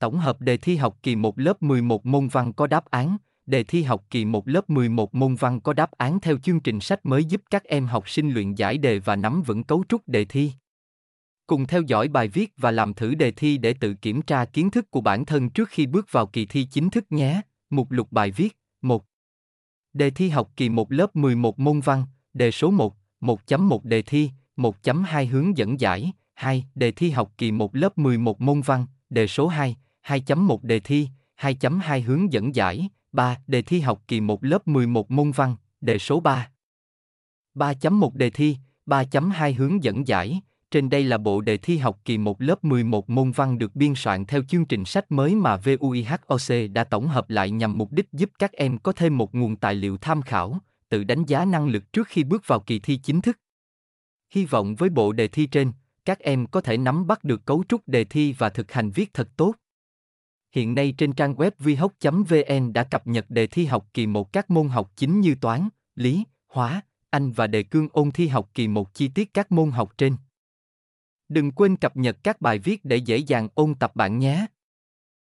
Tổng hợp đề thi học kỳ 1 lớp 11 môn văn có đáp án, đề thi học kỳ 1 lớp 11 môn văn có đáp án theo chương trình sách mới giúp các em học sinh luyện giải đề và nắm vững cấu trúc đề thi. Cùng theo dõi bài viết và làm thử đề thi để tự kiểm tra kiến thức của bản thân trước khi bước vào kỳ thi chính thức nhé. Mục lục bài viết 1. Đề thi học kỳ 1 lớp 11 môn văn, đề số 1, 1.1 đề thi, 1.2 hướng dẫn giải, 2. Đề thi học kỳ 1 lớp 11 môn văn, đề số 2, 2.1 đề thi, 2.2 hướng dẫn giải, 3. Đề thi học kỳ 1 lớp 11 môn văn, đề số 3. 3.1 đề thi, 3.2 hướng dẫn giải. Trên đây là bộ đề thi học kỳ 1 lớp 11 môn văn được biên soạn theo chương trình sách mới mà VUIHOC đã tổng hợp lại nhằm mục đích giúp các em có thêm một nguồn tài liệu tham khảo, tự đánh giá năng lực trước khi bước vào kỳ thi chính thức. Hy vọng với bộ đề thi trên, các em có thể nắm bắt được cấu trúc đề thi và thực hành viết thật tốt. Hiện nay trên trang web vihoc.vn đã cập nhật đề thi học kỳ 1 các môn học chính như toán, lý, hóa, anh và đề cương ôn thi học kỳ 1 chi tiết các môn học trên. Đừng quên cập nhật các bài viết để dễ dàng ôn tập bạn nhé.